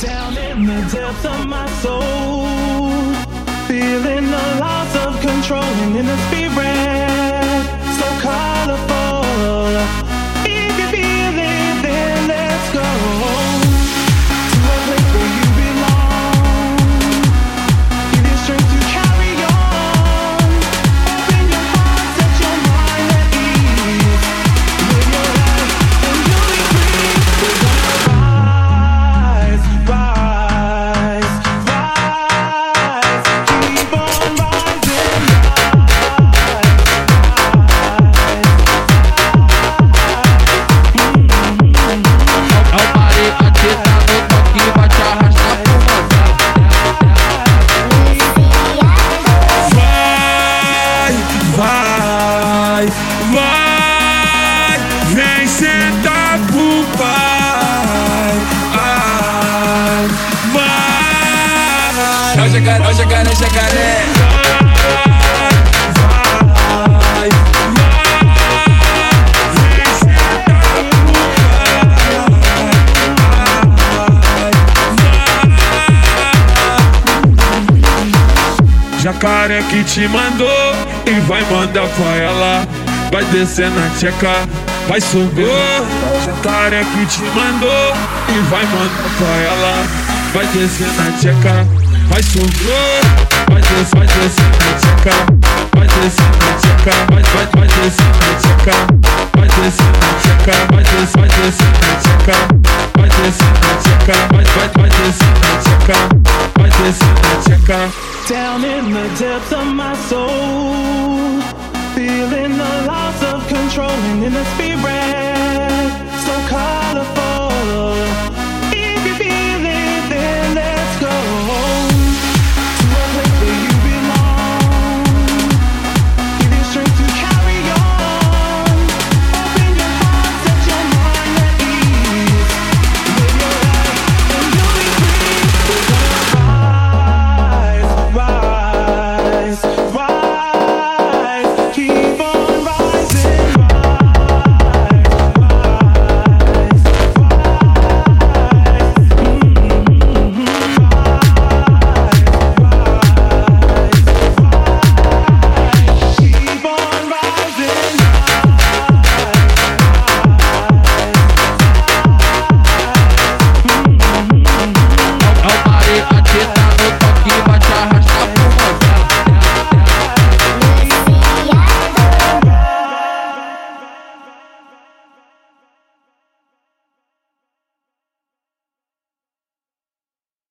Down in the depths of my soul, feeling the loss of control and in the spirit, so colorful. Pro pai. Ai, vai. É o jacaré, é o jacaré, jacaré. Vai. Jacaré que te mandou e vai mandar pra ela. Vai descer na tcheca, vai subir. Jacaré que te mandou e vai mandar pra ela. Vai descer na tcheca, vai subir. Vai descer, vai descer na tcheca, vai descer na tcheca, vai, vai, vai descer na tcheca, vai descer na tcheca, vai descer, vai descer na tcheca, vai descer na tcheca, vai, vai, vai descer na tcheca, vai descer na tcheca. down in the depths of my soul, feeling the loss of control and in the spirit, so colorful.